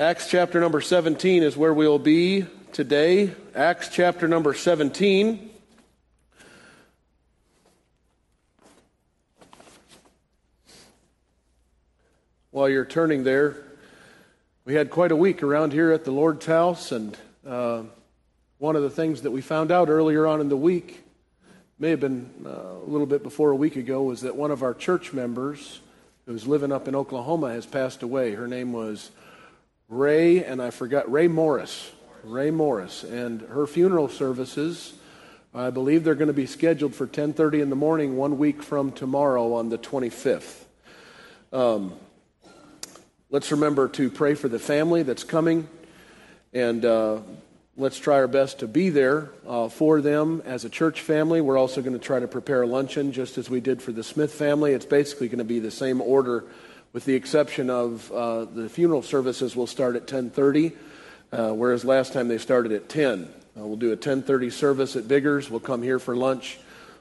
Acts chapter number 17 is where we'll be today. Acts chapter number 17. While you're turning there, we had quite a week around here at the Lord's house, and uh, one of the things that we found out earlier on in the week, may have been uh, a little bit before a week ago, was that one of our church members who's living up in Oklahoma has passed away. Her name was Ray, and I forgot, Ray Morris. Ray Morris. And her funeral services, I believe they're going to be scheduled for 10.30 in the morning one week from tomorrow on the 25th. Um, Let's remember to pray for the family that's coming, and uh, let's try our best to be there uh, for them as a church family. We're also going to try to prepare a luncheon, just as we did for the Smith family. It's basically going to be the same order, with the exception of uh, the funeral services will start at 10:30, uh, whereas last time they started at 10. Uh, we'll do a 10:30 service at Biggers. We'll come here for lunch.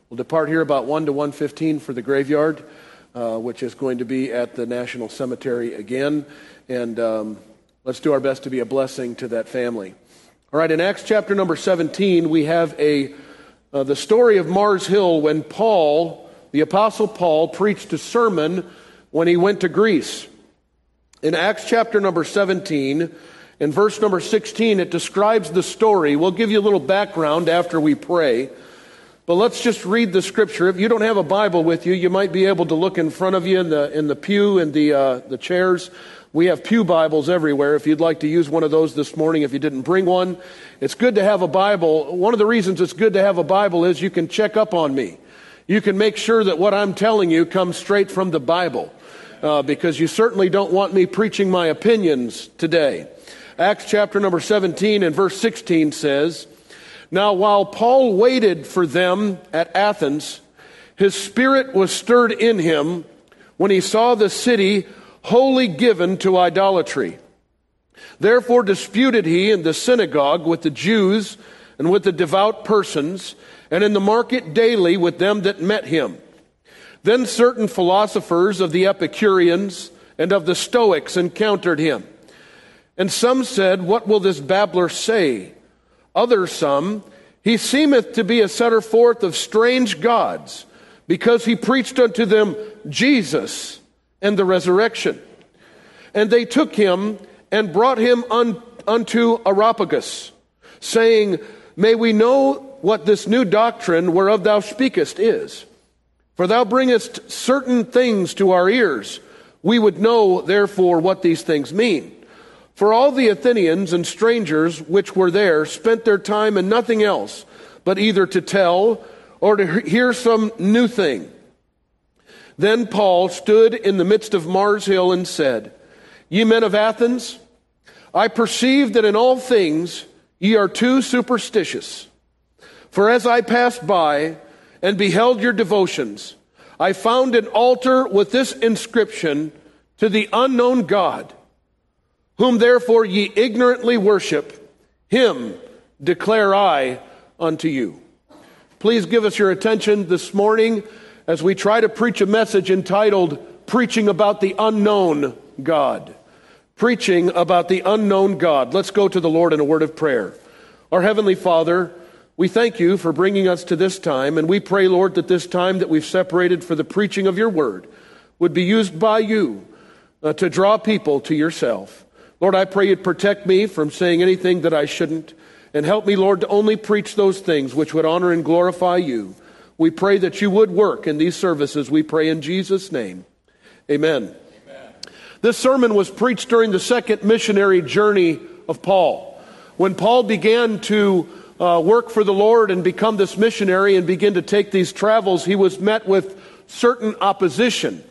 We'll depart here about 1 to 1:15 for the graveyard uh, which is going to be at the National Cemetery again. And um, let's do our best to be a blessing to that family. All right, in Acts chapter number 17, we have a, uh, the story of Mars Hill when Paul, the Apostle Paul, preached a sermon when he went to Greece. In Acts chapter number 17, in verse number 16, it describes the story. We'll give you a little background after we pray. But let's just read the scripture. If you don't have a Bible with you, you might be able to look in front of you in the, in the pew and the, uh, the chairs. We have Pew Bibles everywhere. If you'd like to use one of those this morning, if you didn't bring one, it's good to have a Bible. One of the reasons it's good to have a Bible is you can check up on me. You can make sure that what I'm telling you comes straight from the Bible, uh, because you certainly don't want me preaching my opinions today. Acts chapter number 17 and verse 16 says, now, while Paul waited for them at Athens, his spirit was stirred in him when he saw the city wholly given to idolatry. Therefore disputed he in the synagogue with the Jews and with the devout persons, and in the market daily with them that met him. Then certain philosophers of the Epicureans and of the Stoics encountered him. And some said, What will this babbler say? Other some, he seemeth to be a setter forth of strange gods, because he preached unto them Jesus and the resurrection. And they took him and brought him un, unto Areopagus, saying, May we know what this new doctrine whereof thou speakest is. For thou bringest certain things to our ears. We would know, therefore, what these things mean. For all the Athenians and strangers which were there spent their time in nothing else but either to tell or to hear some new thing. Then Paul stood in the midst of Mars Hill and said, Ye men of Athens, I perceive that in all things ye are too superstitious. For as I passed by and beheld your devotions, I found an altar with this inscription to the unknown God whom therefore ye ignorantly worship, him declare I unto you. Please give us your attention this morning as we try to preach a message entitled Preaching About the Unknown God. Preaching about the unknown God. Let's go to the Lord in a word of prayer. Our Heavenly Father, we thank you for bringing us to this time, and we pray, Lord, that this time that we've separated for the preaching of your word would be used by you uh, to draw people to yourself. Lord, I pray you'd protect me from saying anything that I shouldn't. And help me, Lord, to only preach those things which would honor and glorify you. We pray that you would work in these services. We pray in Jesus' name. Amen. Amen. This sermon was preached during the second missionary journey of Paul. When Paul began to uh, work for the Lord and become this missionary and begin to take these travels, he was met with certain opposition.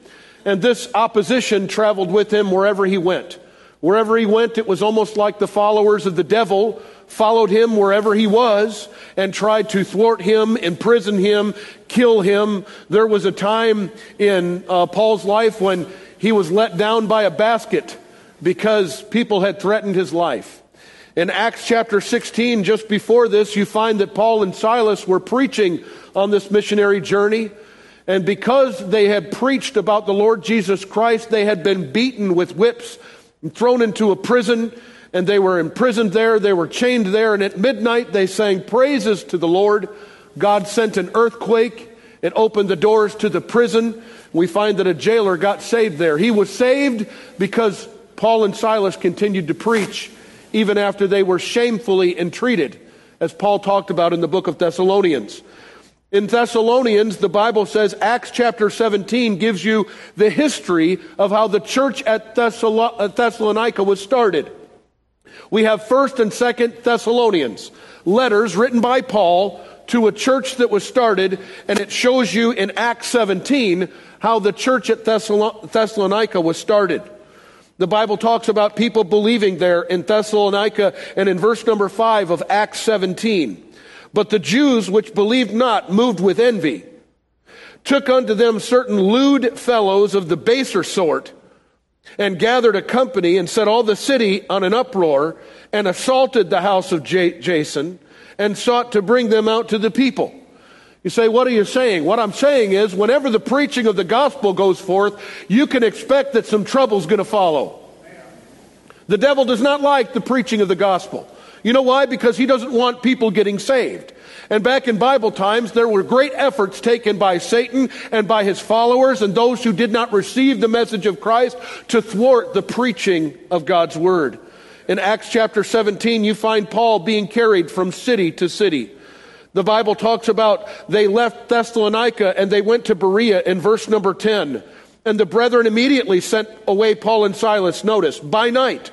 And this opposition traveled with him wherever he went. Wherever he went, it was almost like the followers of the devil followed him wherever he was and tried to thwart him, imprison him, kill him. There was a time in uh, Paul's life when he was let down by a basket because people had threatened his life. In Acts chapter 16, just before this, you find that Paul and Silas were preaching on this missionary journey. And because they had preached about the Lord Jesus Christ, they had been beaten with whips and thrown into a prison, and they were imprisoned there. They were chained there, and at midnight they sang praises to the Lord. God sent an earthquake. It opened the doors to the prison. We find that a jailer got saved there. He was saved because Paul and Silas continued to preach even after they were shamefully entreated, as Paul talked about in the book of Thessalonians. In Thessalonians, the Bible says, Acts chapter 17 gives you the history of how the church at uh, Thessalonica was started. We have 1st and 2nd Thessalonians, letters written by Paul to a church that was started, and it shows you in Acts 17 how the church at Thessalonica was started. The Bible talks about people believing there in Thessalonica and in verse number 5 of Acts 17. But the Jews which believed not, moved with envy, took unto them certain lewd fellows of the baser sort, and gathered a company and set all the city on an uproar, and assaulted the house of J- Jason, and sought to bring them out to the people. You say, what are you saying? What I'm saying is, whenever the preaching of the gospel goes forth, you can expect that some trouble's going to follow. The devil does not like the preaching of the gospel. You know why? Because he doesn't want people getting saved. And back in Bible times, there were great efforts taken by Satan and by his followers and those who did not receive the message of Christ to thwart the preaching of God's word. In Acts chapter 17, you find Paul being carried from city to city. The Bible talks about they left Thessalonica and they went to Berea in verse number 10. And the brethren immediately sent away Paul and Silas, notice, by night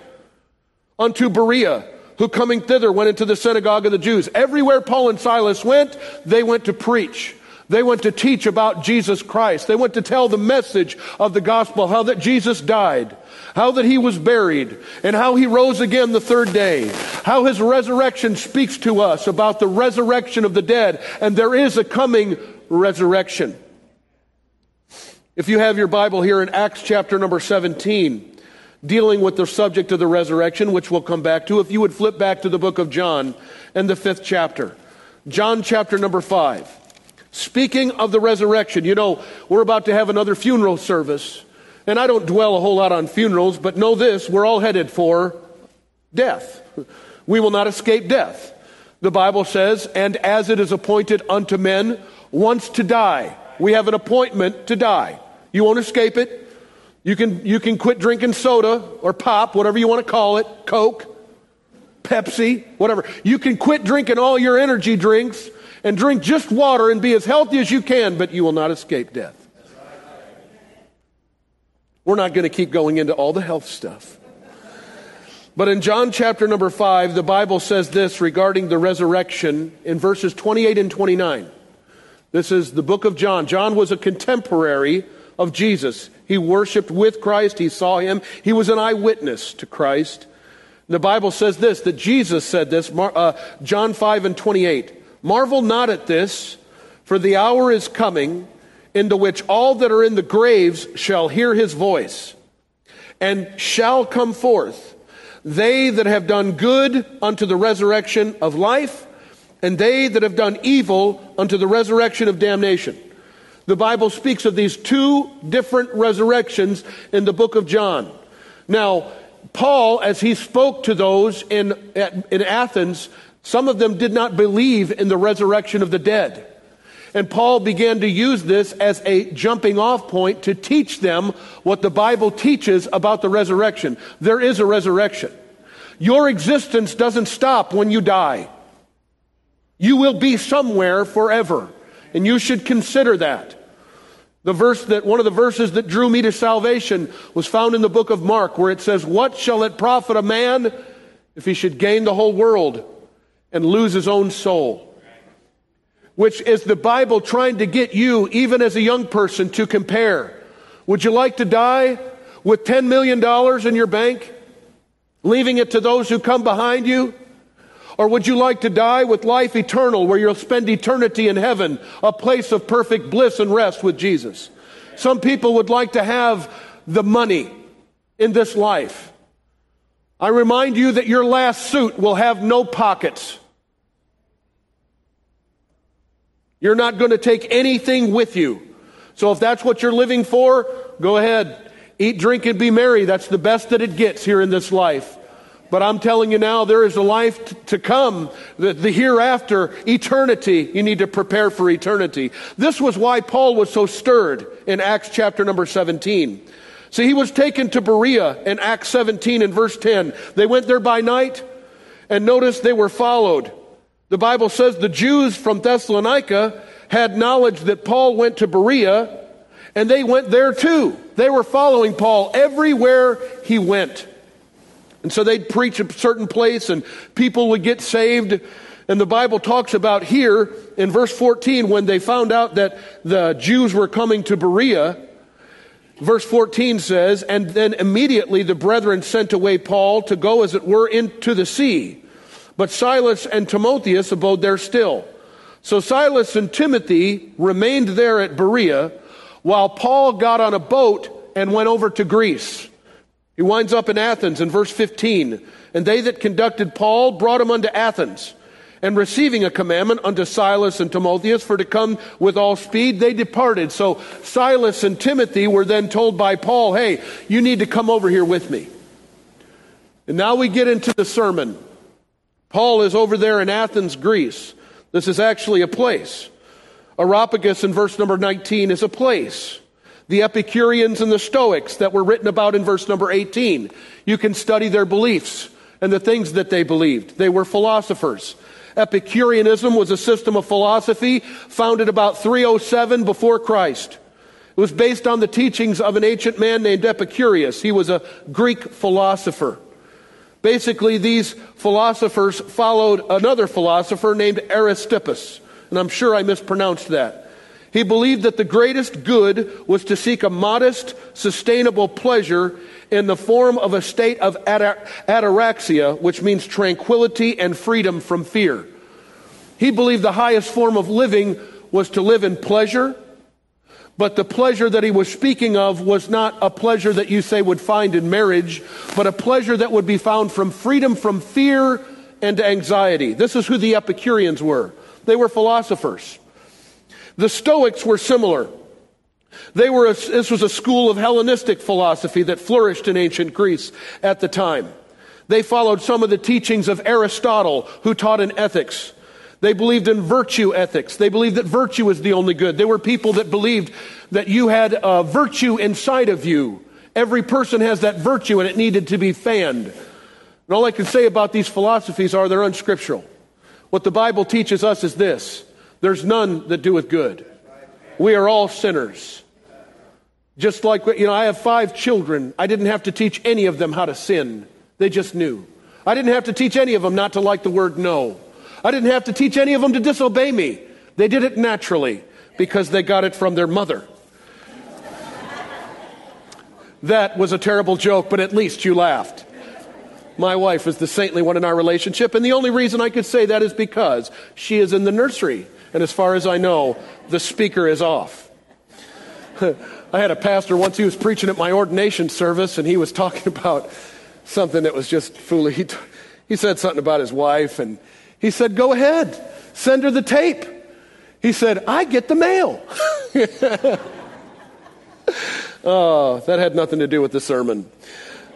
unto Berea who coming thither went into the synagogue of the Jews. Everywhere Paul and Silas went, they went to preach. They went to teach about Jesus Christ. They went to tell the message of the gospel, how that Jesus died, how that he was buried, and how he rose again the third day, how his resurrection speaks to us about the resurrection of the dead, and there is a coming resurrection. If you have your Bible here in Acts chapter number 17, dealing with the subject of the resurrection, which we'll come back to. If you would flip back to the book of John and the fifth chapter. John chapter number five. Speaking of the resurrection, you know, we're about to have another funeral service. And I don't dwell a whole lot on funerals, but know this, we're all headed for death. We will not escape death. The Bible says, and as it is appointed unto men once to die, we have an appointment to die. You won't escape it. You can, you can quit drinking soda or pop, whatever you want to call it, Coke, Pepsi, whatever. You can quit drinking all your energy drinks and drink just water and be as healthy as you can, but you will not escape death. We're not going to keep going into all the health stuff. But in John chapter number 5, the Bible says this regarding the resurrection in verses 28 and 29. This is the book of John. John was a contemporary of Jesus. He worshiped with Christ. He saw him. He was an eyewitness to Christ. The Bible says this, that Jesus said this, uh, John 5 and 28. Marvel not at this, for the hour is coming into which all that are in the graves shall hear his voice and shall come forth. They that have done good unto the resurrection of life, and they that have done evil unto the resurrection of damnation. The Bible speaks of these two different resurrections in the book of John. Now, Paul, as he spoke to those in, in Athens, some of them did not believe in the resurrection of the dead. And Paul began to use this as a jumping off point to teach them what the Bible teaches about the resurrection. There is a resurrection. Your existence doesn't stop when you die. You will be somewhere forever. And you should consider that. The verse that, one of the verses that drew me to salvation was found in the book of Mark, where it says, What shall it profit a man if he should gain the whole world and lose his own soul? Which is the Bible trying to get you, even as a young person, to compare. Would you like to die with $10 million in your bank, leaving it to those who come behind you? Or would you like to die with life eternal where you'll spend eternity in heaven, a place of perfect bliss and rest with Jesus? Some people would like to have the money in this life. I remind you that your last suit will have no pockets. You're not going to take anything with you. So if that's what you're living for, go ahead. Eat, drink, and be merry. That's the best that it gets here in this life. But I'm telling you now, there is a life t- to come, the, the hereafter, eternity. You need to prepare for eternity. This was why Paul was so stirred in Acts chapter number 17. See, he was taken to Berea in Acts 17 and verse 10. They went there by night, and notice they were followed. The Bible says the Jews from Thessalonica had knowledge that Paul went to Berea, and they went there too. They were following Paul everywhere he went. And so they'd preach a certain place and people would get saved. And the Bible talks about here in verse 14 when they found out that the Jews were coming to Berea. Verse 14 says, And then immediately the brethren sent away Paul to go, as it were, into the sea. But Silas and Timotheus abode there still. So Silas and Timothy remained there at Berea, while Paul got on a boat and went over to Greece. He winds up in Athens in verse 15. And they that conducted Paul brought him unto Athens. And receiving a commandment unto Silas and Timotheus for to come with all speed, they departed. So Silas and Timothy were then told by Paul, hey, you need to come over here with me. And now we get into the sermon. Paul is over there in Athens, Greece. This is actually a place. Areopagus in verse number 19 is a place the Epicureans and the Stoics that were written about in verse number 18. You can study their beliefs and the things that they believed. They were philosophers. Epicureanism was a system of philosophy founded about 307 before Christ. It was based on the teachings of an ancient man named Epicurus. He was a Greek philosopher. Basically, these philosophers followed another philosopher named Aristippus. And I'm sure I mispronounced that. He believed that the greatest good was to seek a modest, sustainable pleasure in the form of a state of ataraxia, which means tranquility and freedom from fear. He believed the highest form of living was to live in pleasure, but the pleasure that he was speaking of was not a pleasure that you say would find in marriage, but a pleasure that would be found from freedom from fear and anxiety. This is who the Epicureans were. They were philosophers. The Stoics were similar. They were a, this was a school of Hellenistic philosophy that flourished in ancient Greece at the time. They followed some of the teachings of Aristotle, who taught in ethics. They believed in virtue ethics. They believed that virtue was the only good. They were people that believed that you had a virtue inside of you. Every person has that virtue and it needed to be fanned. And all I can say about these philosophies are they're unscriptural. What the Bible teaches us is this there's none that doeth good. We are all sinners. Just like, you know, I have five children. I didn't have to teach any of them how to sin. They just knew. I didn't have to teach any of them not to like the word no. I didn't have to teach any of them to disobey me. They did it naturally because they got it from their mother. That was a terrible joke, but at least you laughed. My wife is the saintly one in our relationship, and the only reason I could say that is because she is in the nursery and as far as I know, the speaker is off. I had a pastor once, he was preaching at my ordination service, and he was talking about something that was just foolish. He, t- he said something about his wife, and he said, Go ahead, send her the tape. He said, I get the mail. oh, that had nothing to do with the sermon.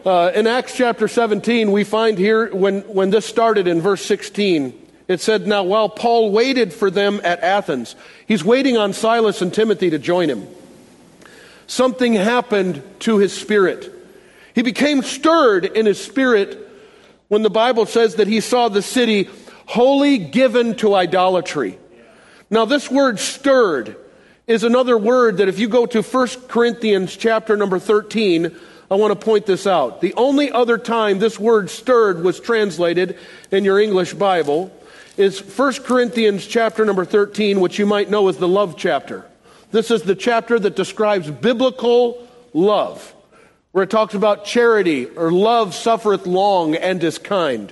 Uh, in Acts chapter 17, we find here when, when this started in verse 16, it said, Now while Paul waited for them at Athens, he's waiting on Silas and Timothy to join him. Something happened to his spirit. He became stirred in his spirit when the Bible says that he saw the city wholly given to idolatry. Now, this word stirred is another word that if you go to 1 Corinthians chapter number 13, I want to point this out. The only other time this word stirred was translated in your English Bible is 1 Corinthians chapter number 13, which you might know as the love chapter. This is the chapter that describes biblical love, where it talks about charity or love suffereth long and is kind.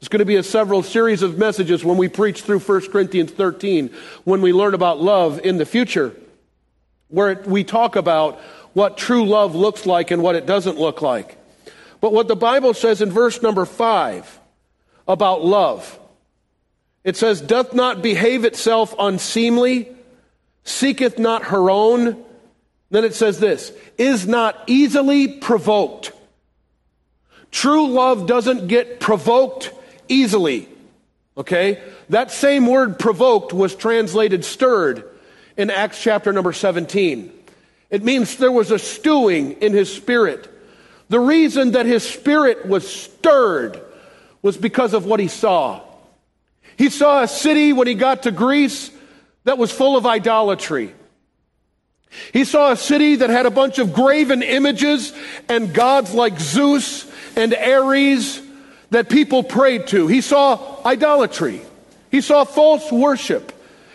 There's going to be a several series of messages when we preach through 1 Corinthians 13, when we learn about love in the future, where we talk about what true love looks like and what it doesn't look like. But what the Bible says in verse number 5 about love, it says, doth not behave itself unseemly, seeketh not her own, Then it says this is not easily provoked. True love doesn't get provoked easily. Okay? That same word provoked was translated stirred in Acts chapter number 17. It means there was a stewing in his spirit. The reason that his spirit was stirred was because of what he saw. He saw a city when he got to Greece that was full of idolatry. He saw a city that had a bunch of graven images and gods like Zeus and Ares that people prayed to. He saw idolatry. He saw false worship.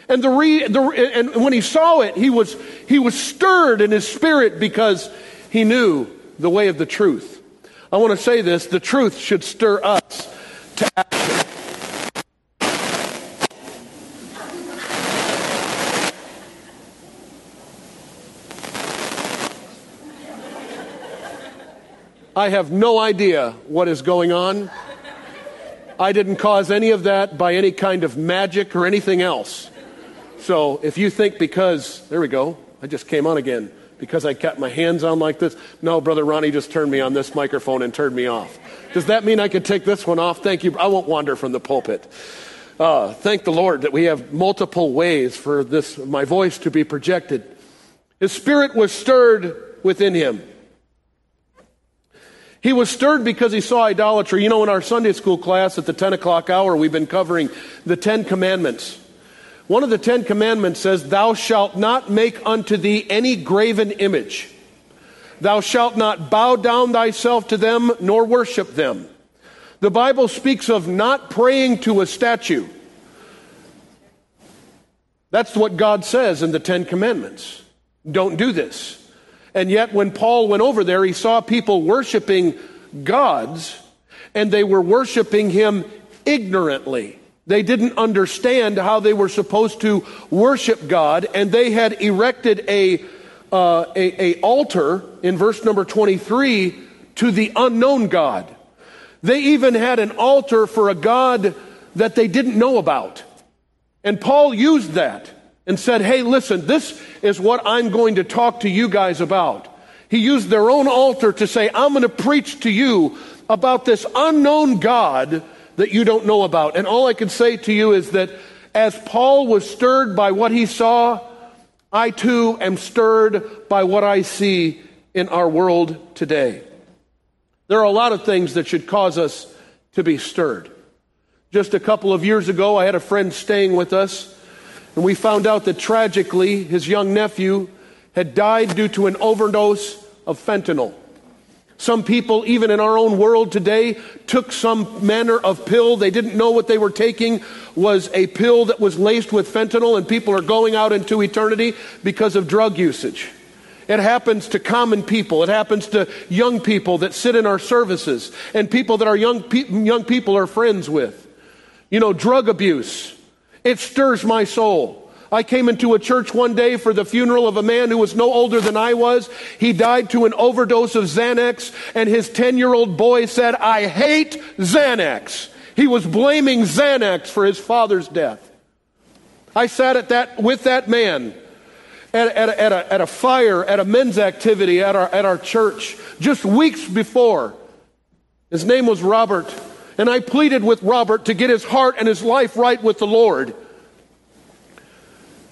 And, the, re, the and when he saw it, he was, he was stirred in his spirit because he knew the way of the truth. I want to say this the truth should stir us to action. I have no idea what is going on. I didn't cause any of that by any kind of magic or anything else. So if you think because, there we go, I just came on again, because I kept my hands on like this, no, Brother Ronnie just turned me on this microphone and turned me off. Does that mean I could take this one off? Thank you. I won't wander from the pulpit. Uh, thank the Lord that we have multiple ways for this, my voice to be projected. His spirit was stirred within him. He was stirred because he saw idolatry. You know, in our Sunday school class at the 10 o'clock hour, we've been covering the Ten Commandments. One of the Ten Commandments says, Thou shalt not make unto thee any graven image. Thou shalt not bow down thyself to them, nor worship them. The Bible speaks of not praying to a statue. That's what God says in the Ten Commandments. Don't do this. And yet, when Paul went over there, he saw people worshiping gods, and they were worshiping him ignorantly. They didn't understand how they were supposed to worship God, and they had erected a, uh, a, a altar in verse number 23 to the unknown God. They even had an altar for a God that they didn't know about. And Paul used that and said, Hey, listen, this is what I'm going to talk to you guys about. He used their own altar to say, I'm going to preach to you about this unknown God that you don't know about. And all I can say to you is that as Paul was stirred by what he saw, I too am stirred by what I see in our world today. There are a lot of things that should cause us to be stirred. Just a couple of years ago, I had a friend staying with us and we found out that tragically, his young nephew had died due to an overdose of fentanyl. Some people, even in our own world today, took some manner of pill. They didn't know what they were taking was a pill that was laced with fentanyl, and people are going out into eternity because of drug usage. It happens to common people. It happens to young people that sit in our services and people that our young, pe- young people are friends with. You know, drug abuse it stirs my soul. I came into a church one day for the funeral of a man who was no older than I was. He died to an overdose of Xanax, and his 10 year old boy said, I hate Xanax. He was blaming Xanax for his father's death. I sat at that, with that man at, at, a, at, a, at a fire, at a men's activity at our, at our church just weeks before. His name was Robert. And I pleaded with Robert to get his heart and his life right with the Lord.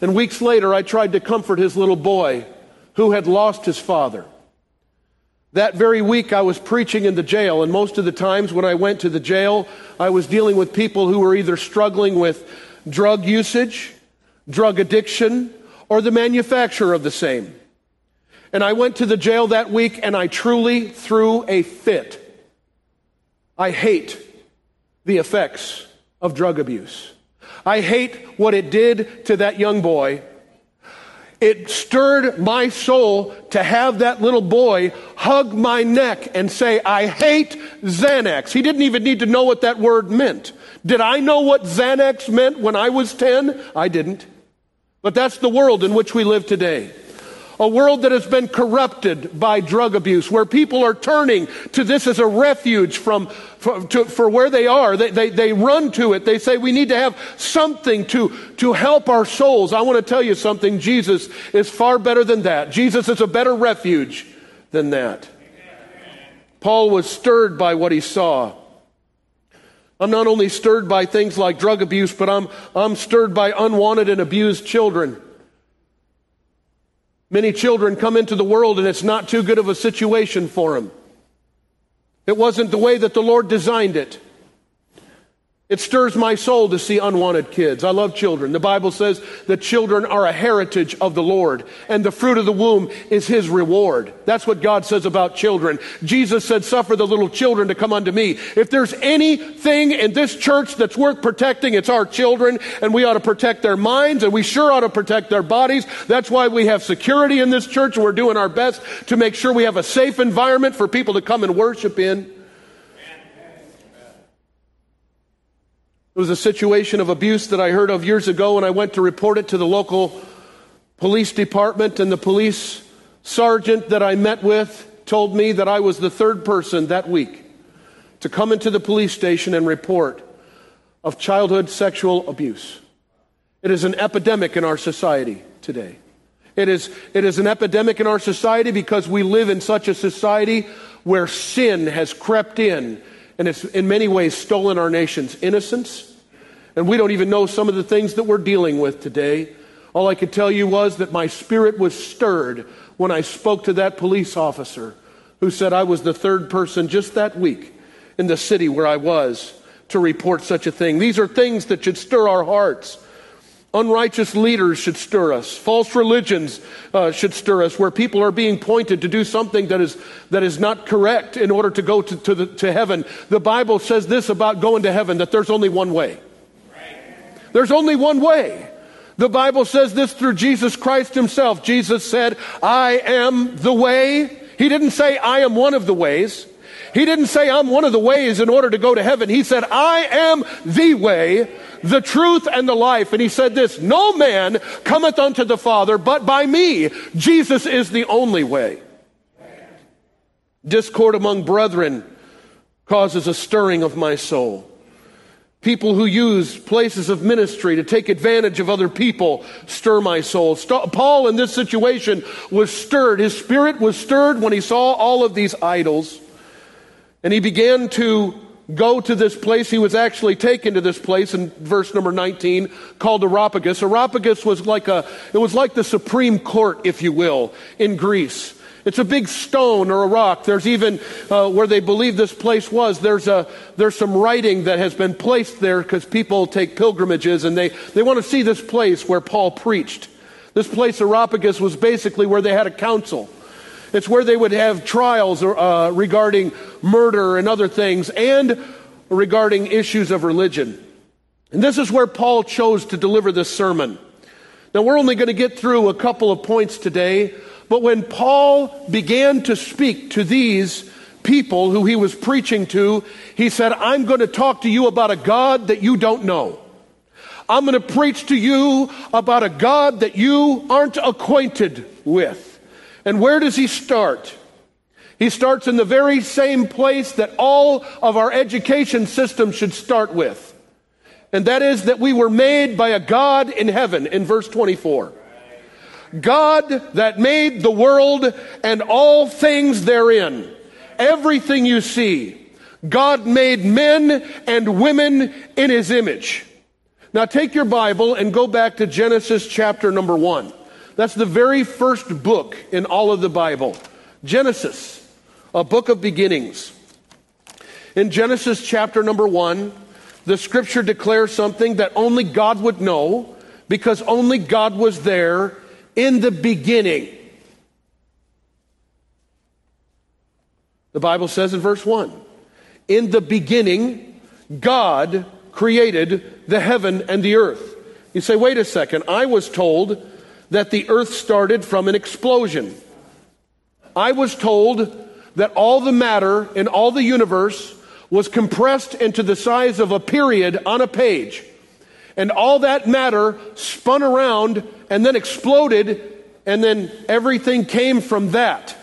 And weeks later, I tried to comfort his little boy who had lost his father. That very week, I was preaching in the jail, and most of the times when I went to the jail, I was dealing with people who were either struggling with drug usage, drug addiction, or the manufacture of the same. And I went to the jail that week and I truly threw a fit. I hate the effects of drug abuse. I hate what it did to that young boy. It stirred my soul to have that little boy hug my neck and say, I hate Xanax. He didn't even need to know what that word meant. Did I know what Xanax meant when I was 10? I didn't. But that's the world in which we live today. A world that has been corrupted by drug abuse, where people are turning to this as a refuge from, for, to, for where they are. They, they, they run to it. They say, we need to have something to, to help our souls. I want to tell you something. Jesus is far better than that. Jesus is a better refuge than that. Paul was stirred by what he saw. I'm not only stirred by things like drug abuse, but I'm, I'm stirred by unwanted and abused children. Many children come into the world and it's not too good of a situation for them. It wasn't the way that the Lord designed it. It stirs my soul to see unwanted kids. I love children. The Bible says that children are a heritage of the Lord, and the fruit of the womb is his reward. That's what God says about children. Jesus said, Suffer the little children to come unto me. If there's anything in this church that's worth protecting, it's our children, and we ought to protect their minds, and we sure ought to protect their bodies. That's why we have security in this church, and we're doing our best to make sure we have a safe environment for people to come and worship in. It was a situation of abuse that I heard of years ago, and I went to report it to the local police department, and the police sergeant that I met with told me that I was the third person that week to come into the police station and report of childhood sexual abuse. It is an epidemic in our society today. It is, it is an epidemic in our society because we live in such a society where sin has crept in and it's in many ways stolen our nation's innocence. And we don't even know some of the things that we're dealing with today. All I could tell you was that my spirit was stirred when I spoke to that police officer who said I was the third person just that week in the city where I was to report such a thing. These are things that should stir our hearts. Unrighteous leaders should stir us. False religions uh, should stir us, where people are being pointed to do something that is, that is not correct in order to go to, to, the, to heaven. The Bible says this about going to heaven that there's only one way. There's only one way. The Bible says this through Jesus Christ himself. Jesus said, I am the way. He didn't say, I am one of the ways. He didn't say, I'm one of the ways in order to go to heaven. He said, I am the way, the truth, and the life. And he said this, no man cometh unto the Father but by me. Jesus is the only way. Discord among brethren causes a stirring of my soul. People who use places of ministry to take advantage of other people stir my soul. St- Paul, in this situation, was stirred. His spirit was stirred when he saw all of these idols. And he began to go to this place. He was actually taken to this place in verse number 19 called Areopagus. Areopagus was like a, it was like the Supreme Court, if you will, in Greece. It's a big stone or a rock. There's even uh, where they believe this place was. There's a there's some writing that has been placed there because people take pilgrimages and they they want to see this place where Paul preached. This place, Areopagus, was basically where they had a council. It's where they would have trials uh, regarding murder and other things, and regarding issues of religion. And this is where Paul chose to deliver this sermon. Now, we're only going to get through a couple of points today. But when Paul began to speak to these people who he was preaching to, he said, I'm going to talk to you about a God that you don't know. I'm going to preach to you about a God that you aren't acquainted with. And where does he start? He starts in the very same place that all of our education system should start with. And that is that we were made by a God in heaven in verse 24. God that made the world and all things therein. Everything you see. God made men and women in his image. Now take your Bible and go back to Genesis chapter number one. That's the very first book in all of the Bible. Genesis, a book of beginnings. In Genesis chapter number one, the scripture declares something that only God would know because only God was there in the beginning. The Bible says in verse 1 In the beginning, God created the heaven and the earth. You say, wait a second, I was told that the earth started from an explosion. I was told that all the matter in all the universe was compressed into the size of a period on a page. And all that matter spun around and then exploded and then everything came from that.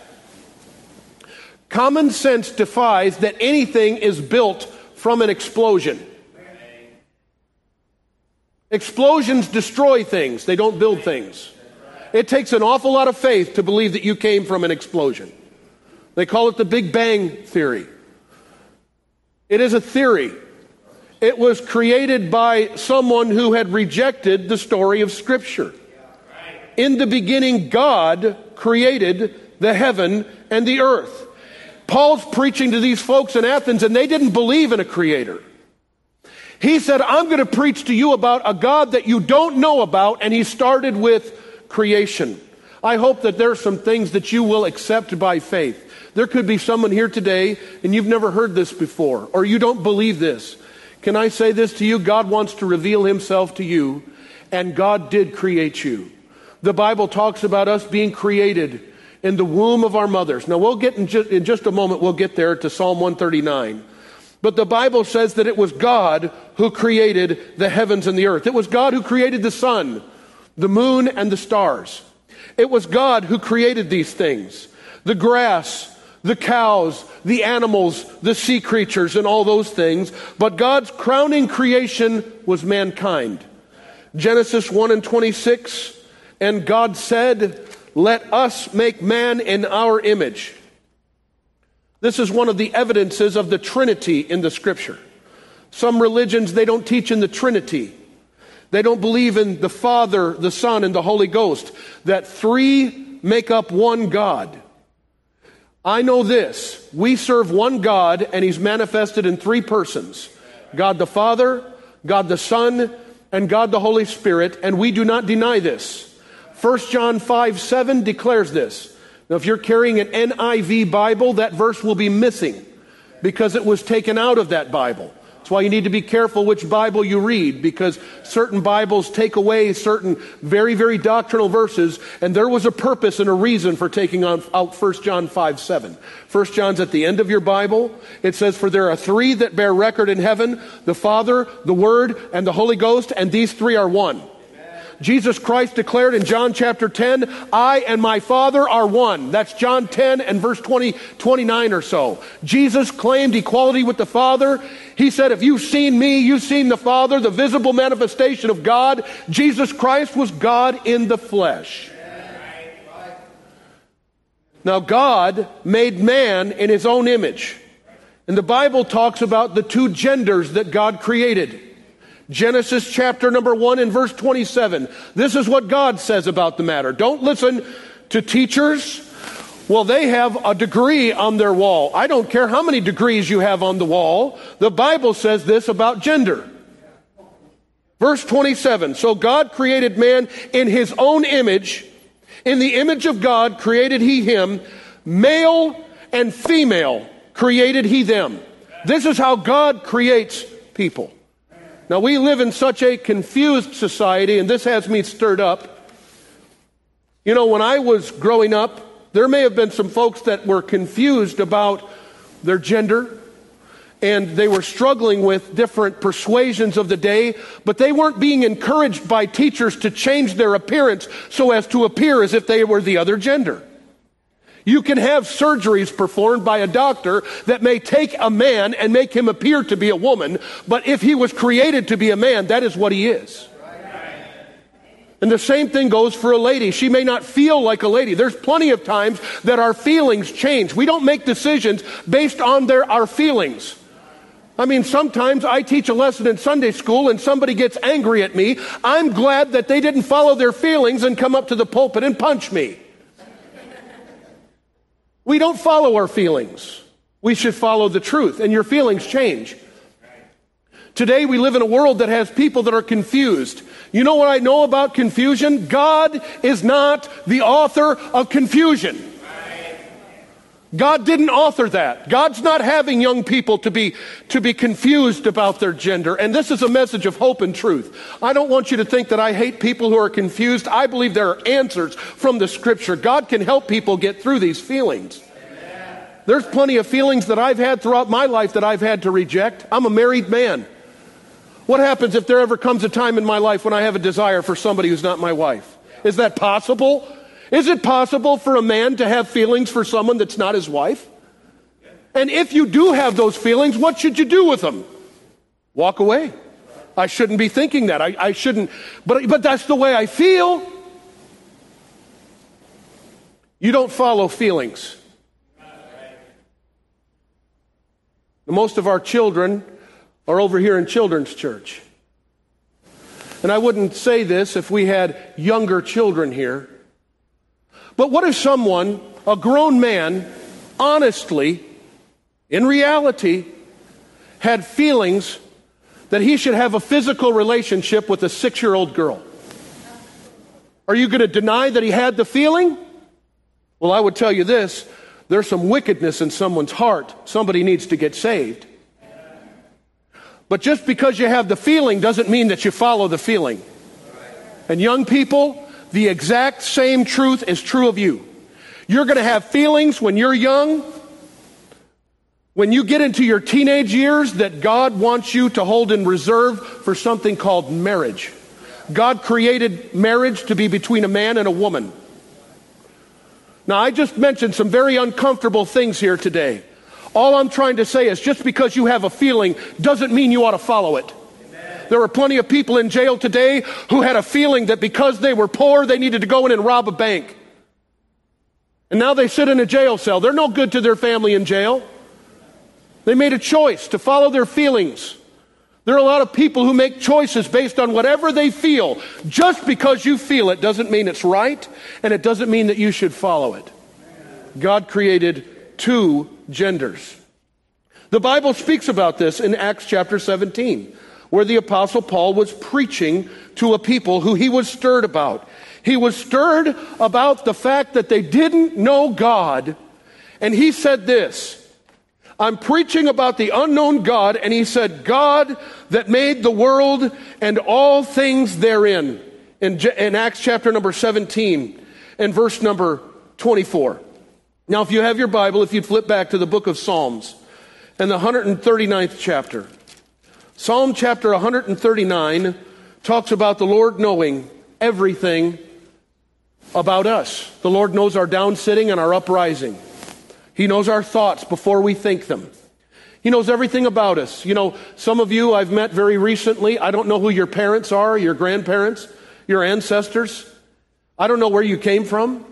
Common sense defies that anything is built from an explosion. Explosions destroy things, they don't build things. It takes an awful lot of faith to believe that you came from an explosion. They call it the Big Bang Theory. It is a theory. It was created by someone who had rejected the story of Scripture. In the beginning, God created the heaven and the earth. Paul's preaching to these folks in Athens, and they didn't believe in a creator. He said, I'm going to preach to you about a God that you don't know about, and he started with creation. I hope that there are some things that you will accept by faith. There could be someone here today, and you've never heard this before, or you don't believe this. Can I say this to you? God wants to reveal himself to you, and God did create you. The Bible talks about us being created in the womb of our mothers. Now, we'll get in just, in just a moment, we'll get there to Psalm 139. But the Bible says that it was God who created the heavens and the earth. It was God who created the sun, the moon, and the stars. It was God who created these things the grass, the cows, the animals, the sea creatures, and all those things. But God's crowning creation was mankind. Genesis 1 and 26, and God said, Let us make man in our image. This is one of the evidences of the Trinity in the scripture. Some religions, they don't teach in the Trinity. They don't believe in the Father, the Son, and the Holy Ghost, that three make up one God. I know this. We serve one God, and He's manifested in three persons God the Father, God the Son, and God the Holy Spirit, and we do not deny this. 1 John 5 7 declares this. Now, if you're carrying an NIV Bible, that verse will be missing because it was taken out of that Bible. Why you need to be careful which Bible you read because certain Bibles take away certain very, very doctrinal verses, and there was a purpose and a reason for taking on, out 1 John 5 7. 1 John's at the end of your Bible. It says, For there are three that bear record in heaven the Father, the Word, and the Holy Ghost, and these three are one. Jesus Christ declared in John chapter 10, I and my Father are one. That's John 10 and verse 20, 29 or so. Jesus claimed equality with the Father. He said, if you've seen me, you've seen the Father, the visible manifestation of God. Jesus Christ was God in the flesh. Now, God made man in his own image. And the Bible talks about the two genders that God created. Genesis chapter number 1 and verse 27. This is what God says about the matter. Don't listen to teachers. Well, they have a degree on their wall. I don't care how many degrees you have on the wall. The Bible says this about gender. Verse 27. So God created man in his own image. In the image of God created he him. Male and female created he them. This is how God creates people. Now, we live in such a confused society, and this has me stirred up. You know, when I was growing up, there may have been some folks that were confused about their gender, and they were struggling with different persuasions of the day, but they weren't being encouraged by teachers to change their appearance so as to appear as if they were the other gender. You can have surgeries performed by a doctor that may take a man and make him appear to be a woman, but if he was created to be a man, that is what he is. And the same thing goes for a lady. She may not feel like a lady. There's plenty of times that our feelings change. We don't make decisions based on their, our feelings. I mean, sometimes I teach a lesson in Sunday school and somebody gets angry at me. I'm glad that they didn't follow their feelings and come up to the pulpit and punch me. We don't follow our feelings. We should follow the truth, and your feelings change. Today, we live in a world that has people that are confused. You know what I know about confusion? God is not the author of confusion. God didn't author that. God's not having young people to be, to be confused about their gender. And this is a message of hope and truth. I don't want you to think that I hate people who are confused. I believe there are answers from the scripture. God can help people get through these feelings. Amen. There's plenty of feelings that I've had throughout my life that I've had to reject. I'm a married man. What happens if there ever comes a time in my life when I have a desire for somebody who's not my wife? Is that possible? Is it possible for a man to have feelings for someone that's not his wife? And if you do have those feelings, what should you do with them? Walk away. I shouldn't be thinking that. I, I shouldn't, but, but that's the way I feel. You don't follow feelings. Most of our children are over here in children's church. And I wouldn't say this if we had younger children here. But what if someone, a grown man, honestly, in reality, had feelings that he should have a physical relationship with a six year old girl? Are you going to deny that he had the feeling? Well, I would tell you this there's some wickedness in someone's heart. Somebody needs to get saved. But just because you have the feeling doesn't mean that you follow the feeling. And young people, the exact same truth is true of you. You're going to have feelings when you're young, when you get into your teenage years, that God wants you to hold in reserve for something called marriage. God created marriage to be between a man and a woman. Now, I just mentioned some very uncomfortable things here today. All I'm trying to say is just because you have a feeling doesn't mean you ought to follow it. There are plenty of people in jail today who had a feeling that because they were poor, they needed to go in and rob a bank. And now they sit in a jail cell. They're no good to their family in jail. They made a choice to follow their feelings. There are a lot of people who make choices based on whatever they feel. Just because you feel it doesn't mean it's right, and it doesn't mean that you should follow it. God created two genders. The Bible speaks about this in Acts chapter 17, where the Apostle Paul was preaching to a people who he was stirred about. He was stirred about the fact that they didn't know God, and he said this I'm preaching about the unknown God, and he said, God that made the world and all things therein. In, in Acts chapter number 17 and verse number 24. Now, if you have your Bible, if you'd flip back to the book of Psalms and the 139th chapter, Psalm chapter 139 talks about the Lord knowing everything about us. The Lord knows our down sitting and our uprising. He knows our thoughts before we think them. He knows everything about us. You know, some of you I've met very recently. I don't know who your parents are, your grandparents, your ancestors. I don't know where you came from.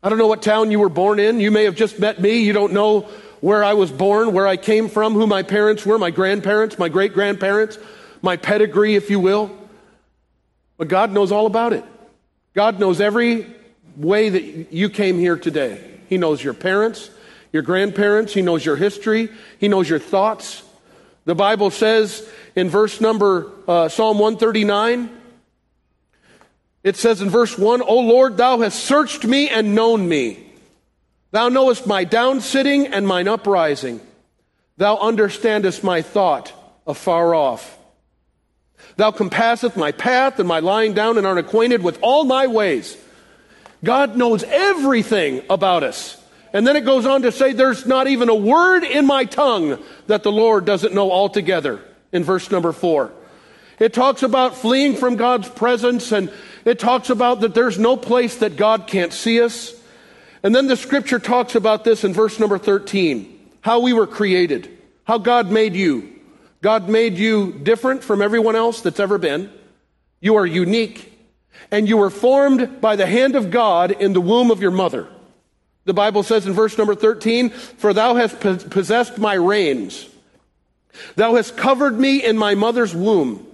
I don't know what town you were born in. You may have just met me. You don't know where I was born, where I came from, who my parents were, my grandparents, my great grandparents, my pedigree, if you will. But God knows all about it. God knows every way that you came here today. He knows your parents, your grandparents. He knows your history. He knows your thoughts. The Bible says in verse number, uh, Psalm 139, it says in verse 1, O Lord, thou hast searched me and known me. Thou knowest my downsitting and mine uprising. Thou understandest my thought afar off. Thou compasseth my path and my lying down and art acquainted with all my ways. God knows everything about us. And then it goes on to say, there's not even a word in my tongue that the Lord doesn't know altogether in verse number four. It talks about fleeing from God's presence and it talks about that there's no place that God can't see us. And then the scripture talks about this in verse number 13 how we were created, how God made you. God made you different from everyone else that's ever been. You are unique. And you were formed by the hand of God in the womb of your mother. The Bible says in verse number 13, For thou hast possessed my reins. Thou hast covered me in my mother's womb.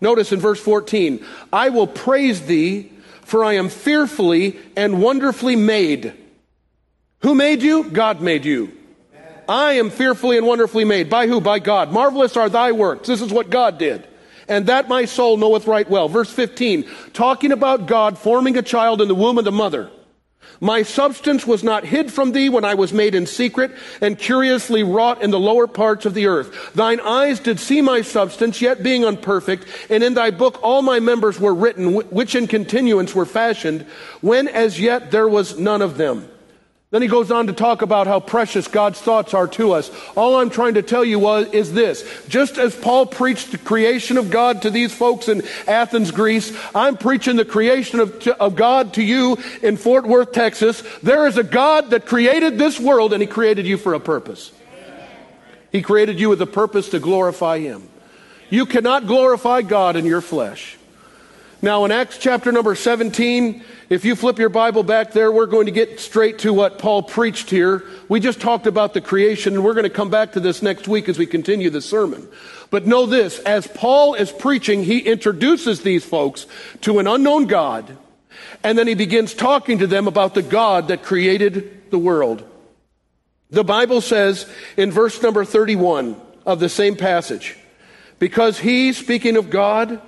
Notice in verse 14, I will praise thee, for I am fearfully and wonderfully made. Who made you? God made you. I am fearfully and wonderfully made. By who? By God. Marvelous are thy works. This is what God did. And that my soul knoweth right well. Verse 15, talking about God forming a child in the womb of the mother. My substance was not hid from thee when I was made in secret and curiously wrought in the lower parts of the earth. Thine eyes did see my substance, yet being unperfect, and in thy book all my members were written, which in continuance were fashioned, when as yet there was none of them. Then he goes on to talk about how precious God's thoughts are to us. All I'm trying to tell you was, is this. Just as Paul preached the creation of God to these folks in Athens, Greece, I'm preaching the creation of, of God to you in Fort Worth, Texas. There is a God that created this world and he created you for a purpose. He created you with a purpose to glorify him. You cannot glorify God in your flesh. Now, in Acts chapter number 17, if you flip your Bible back there, we're going to get straight to what Paul preached here. We just talked about the creation, and we're going to come back to this next week as we continue the sermon. But know this as Paul is preaching, he introduces these folks to an unknown God, and then he begins talking to them about the God that created the world. The Bible says in verse number 31 of the same passage, because he, speaking of God,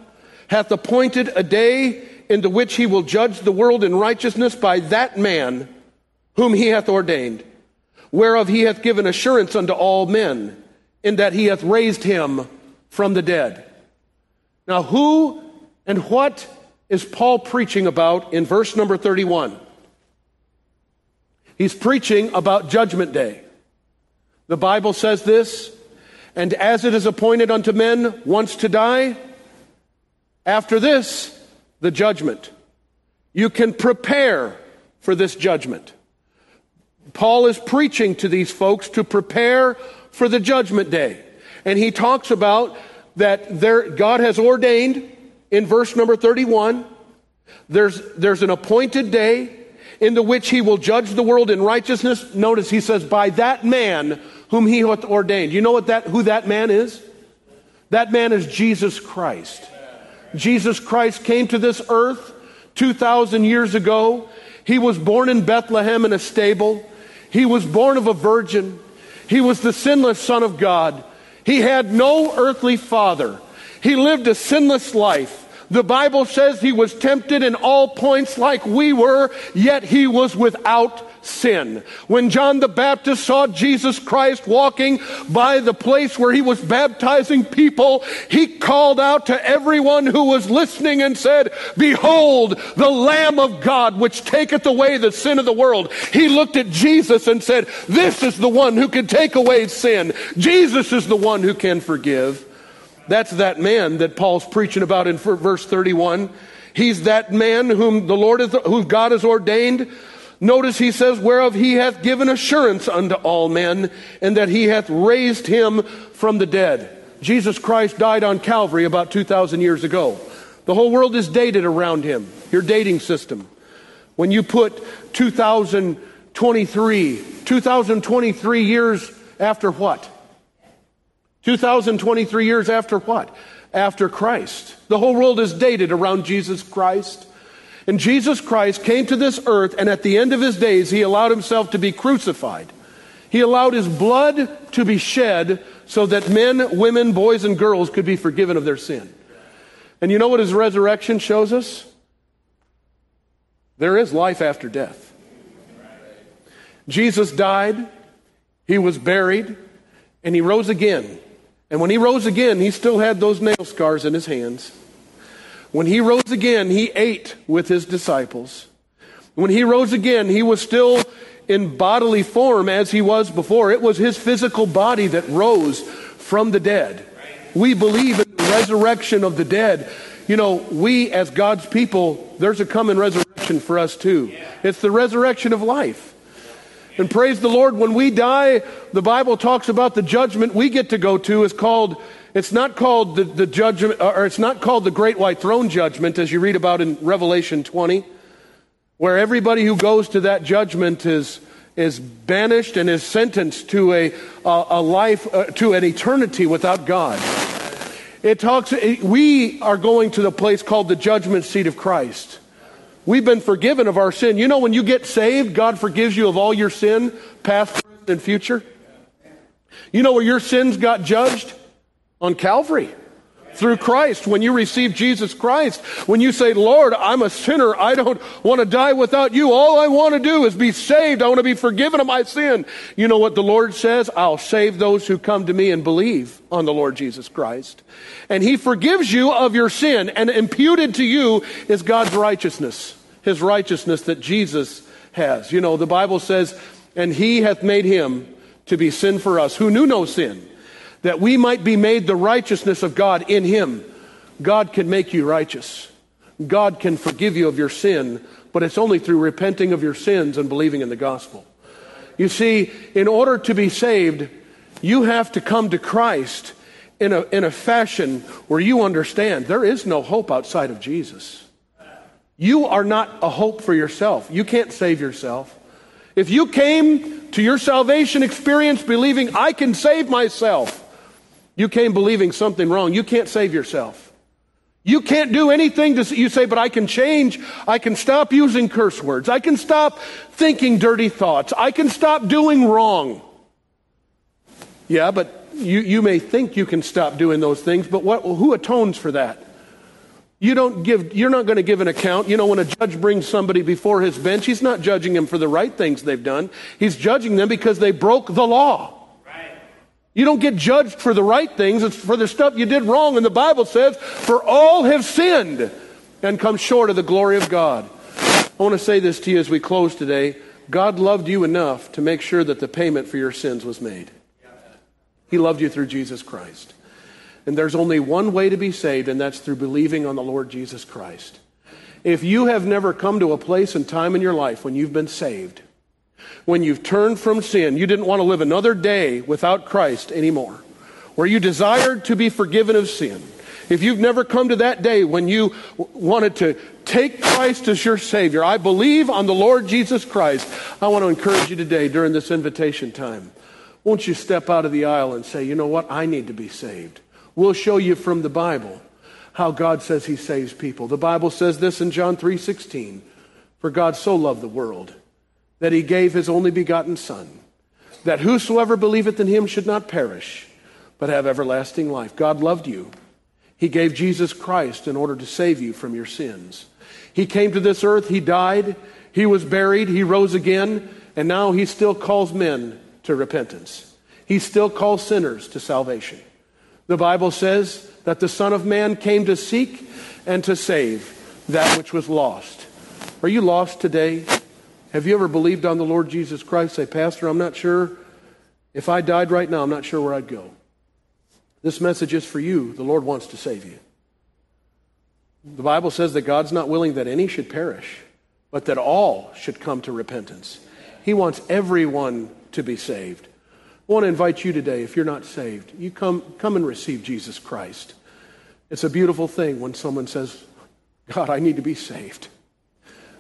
hath appointed a day in the which he will judge the world in righteousness by that man whom he hath ordained, whereof he hath given assurance unto all men, in that he hath raised him from the dead. Now, who and what is Paul preaching about in verse number 31? He's preaching about Judgment Day. The Bible says this, and as it is appointed unto men once to die, after this, the judgment. You can prepare for this judgment. Paul is preaching to these folks to prepare for the judgment day. And he talks about that there, God has ordained in verse number 31, there's, there's an appointed day in the which he will judge the world in righteousness. Notice he says, by that man whom he hath ordained. You know what that, who that man is? That man is Jesus Christ. Jesus Christ came to this earth 2,000 years ago. He was born in Bethlehem in a stable. He was born of a virgin. He was the sinless Son of God. He had no earthly father. He lived a sinless life. The Bible says he was tempted in all points like we were, yet he was without sin. When John the Baptist saw Jesus Christ walking by the place where he was baptizing people, he called out to everyone who was listening and said, Behold, the Lamb of God, which taketh away the sin of the world. He looked at Jesus and said, This is the one who can take away sin. Jesus is the one who can forgive. That's that man that Paul's preaching about in verse 31. He's that man whom the Lord is, who God has ordained Notice he says, whereof he hath given assurance unto all men, and that he hath raised him from the dead. Jesus Christ died on Calvary about 2,000 years ago. The whole world is dated around him, your dating system. When you put 2023, 2023 years after what? 2023 years after what? After Christ. The whole world is dated around Jesus Christ. And Jesus Christ came to this earth, and at the end of his days, he allowed himself to be crucified. He allowed his blood to be shed so that men, women, boys, and girls could be forgiven of their sin. And you know what his resurrection shows us? There is life after death. Jesus died, he was buried, and he rose again. And when he rose again, he still had those nail scars in his hands. When he rose again, he ate with his disciples. When he rose again, he was still in bodily form as he was before. It was his physical body that rose from the dead. We believe in the resurrection of the dead. You know, we as God's people, there's a coming resurrection for us too. It's the resurrection of life. And praise the Lord, when we die, the Bible talks about the judgment we get to go to is called it's not called the, the judgment, or it's not called the great white throne judgment as you read about in Revelation 20, where everybody who goes to that judgment is, is banished and is sentenced to a, a, a life, uh, to an eternity without God. It talks, we are going to the place called the judgment seat of Christ. We've been forgiven of our sin. You know, when you get saved, God forgives you of all your sin, past, present, and future. You know where your sins got judged? On Calvary through Christ. When you receive Jesus Christ, when you say, Lord, I'm a sinner. I don't want to die without you. All I want to do is be saved. I want to be forgiven of my sin. You know what the Lord says? I'll save those who come to me and believe on the Lord Jesus Christ. And he forgives you of your sin and imputed to you is God's righteousness. His righteousness that Jesus has. You know, the Bible says, and he hath made him to be sin for us, who knew no sin, that we might be made the righteousness of God in him. God can make you righteous. God can forgive you of your sin, but it's only through repenting of your sins and believing in the gospel. You see, in order to be saved, you have to come to Christ in a, in a fashion where you understand there is no hope outside of Jesus. You are not a hope for yourself. You can't save yourself. If you came to your salvation experience believing, I can save myself, you came believing something wrong. You can't save yourself. You can't do anything to, you say, but I can change. I can stop using curse words. I can stop thinking dirty thoughts. I can stop doing wrong. Yeah, but you, you may think you can stop doing those things, but what, who atones for that? You don't give, you're not going to give an account. You know, when a judge brings somebody before his bench, he's not judging them for the right things they've done. He's judging them because they broke the law. You don't get judged for the right things, it's for the stuff you did wrong. And the Bible says, For all have sinned and come short of the glory of God. I want to say this to you as we close today. God loved you enough to make sure that the payment for your sins was made. He loved you through Jesus Christ. And there's only one way to be saved, and that's through believing on the Lord Jesus Christ. If you have never come to a place and time in your life when you've been saved, when you've turned from sin, you didn't want to live another day without Christ anymore, where you desired to be forgiven of sin, if you've never come to that day when you wanted to take Christ as your Savior, I believe on the Lord Jesus Christ, I want to encourage you today during this invitation time. Won't you step out of the aisle and say, you know what? I need to be saved. We'll show you from the Bible how God says he saves people. The Bible says this in John 3:16, "For God so loved the world that he gave his only begotten son, that whosoever believeth in him should not perish, but have everlasting life." God loved you. He gave Jesus Christ in order to save you from your sins. He came to this earth, he died, he was buried, he rose again, and now he still calls men to repentance. He still calls sinners to salvation. The Bible says that the Son of Man came to seek and to save that which was lost. Are you lost today? Have you ever believed on the Lord Jesus Christ? Say, Pastor, I'm not sure. If I died right now, I'm not sure where I'd go. This message is for you. The Lord wants to save you. The Bible says that God's not willing that any should perish, but that all should come to repentance. He wants everyone to be saved. I want to invite you today, if you're not saved, you come, come and receive Jesus Christ. It's a beautiful thing when someone says, God, I need to be saved.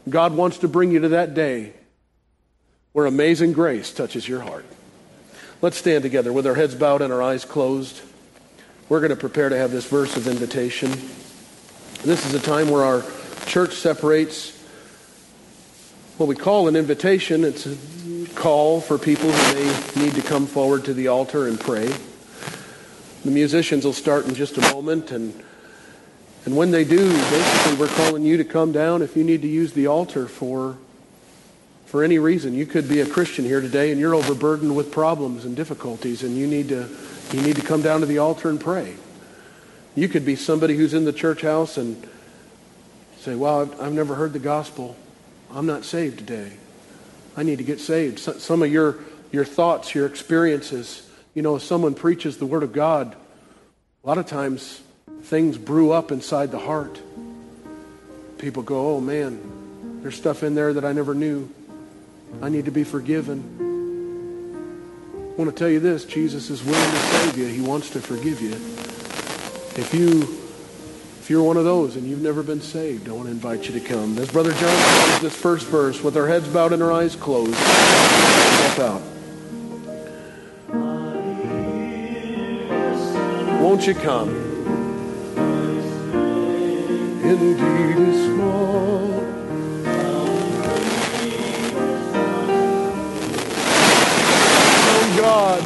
God wants to bring you to that day where amazing grace touches your heart. Let's stand together with our heads bowed and our eyes closed. We're going to prepare to have this verse of invitation. This is a time where our church separates what we call an invitation. It's a call for people who may need to come forward to the altar and pray. The musicians will start in just a moment, and, and when they do, basically we're calling you to come down if you need to use the altar for, for any reason. You could be a Christian here today and you're overburdened with problems and difficulties, and you need to, you need to come down to the altar and pray. You could be somebody who's in the church house and say, Well, I've, I've never heard the gospel. I'm not saved today. I need to get saved. Some of your, your thoughts, your experiences, you know, if someone preaches the Word of God, a lot of times things brew up inside the heart. People go, oh man, there's stuff in there that I never knew. I need to be forgiven. I want to tell you this Jesus is willing to save you, He wants to forgive you. If you if you're one of those and you've never been saved, I want to invite you to come. As Brother John reads this first verse with our heads bowed and our eyes closed, step out. Won't you come? Indeed is small. Oh God.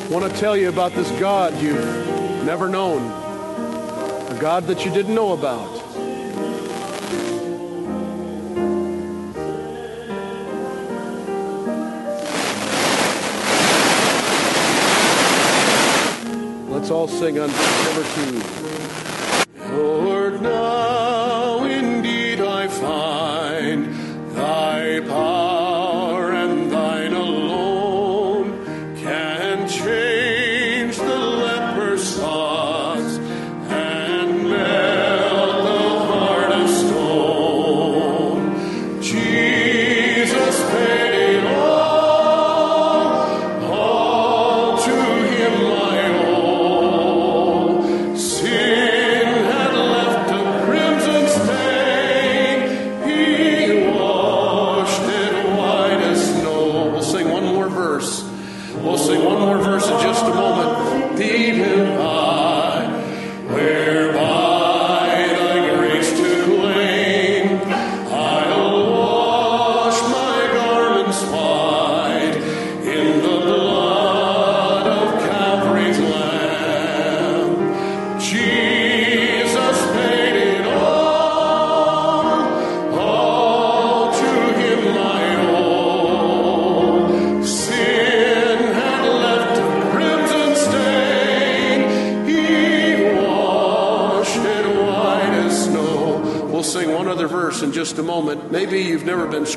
I want to tell you about this God you've never known, a God that you didn't know about. All sing on number two.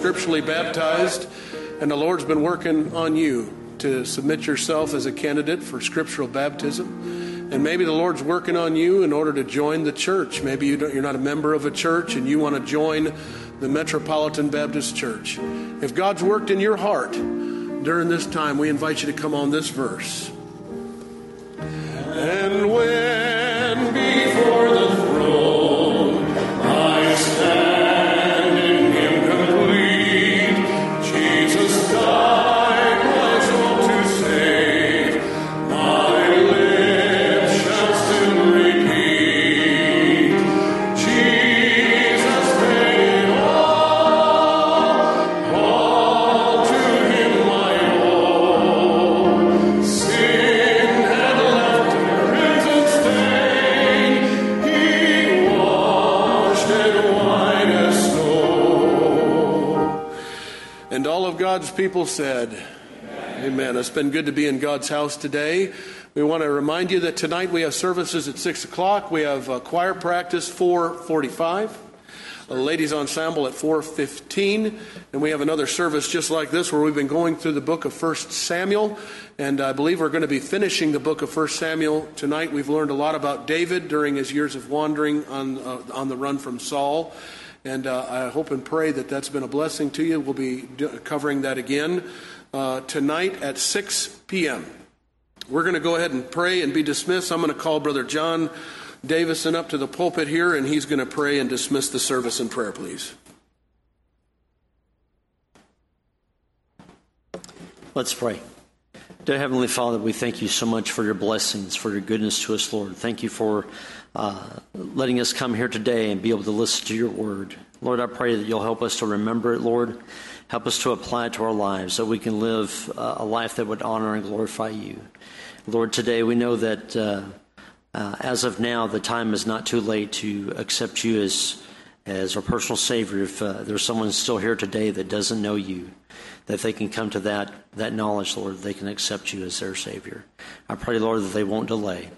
Scripturally baptized, and the Lord's been working on you to submit yourself as a candidate for scriptural baptism. And maybe the Lord's working on you in order to join the church. Maybe you you're not a member of a church and you want to join the Metropolitan Baptist Church. If God's worked in your heart during this time, we invite you to come on this verse. And when And all of God's people said, Amen. It's been good to be in God's house today. We want to remind you that tonight we have services at six o'clock. We have choir practice four forty-five, a ladies ensemble at four fifteen, and we have another service just like this where we've been going through the book of First Samuel, and I believe we're going to be finishing the book of First Samuel tonight. We've learned a lot about David during his years of wandering on uh, on the run from Saul. And uh, I hope and pray that that's been a blessing to you. We'll be covering that again uh, tonight at 6 p.m. We're going to go ahead and pray and be dismissed. I'm going to call Brother John Davison up to the pulpit here, and he's going to pray and dismiss the service in prayer, please. Let's pray. Dear Heavenly Father, we thank you so much for your blessings, for your goodness to us, Lord. Thank you for uh, letting us come here today and be able to listen to your word. Lord, I pray that you'll help us to remember it, Lord. Help us to apply it to our lives so we can live uh, a life that would honor and glorify you. Lord, today we know that uh, uh, as of now, the time is not too late to accept you as, as our personal Savior. If uh, there's someone still here today that doesn't know you, that they can come to that, that knowledge, Lord, they can accept you as their Savior. I pray, Lord, that they won't delay.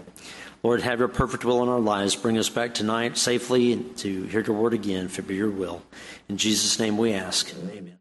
Lord, have your perfect will in our lives. Bring us back tonight safely to hear your word again, it be your will. In Jesus' name we ask. Amen.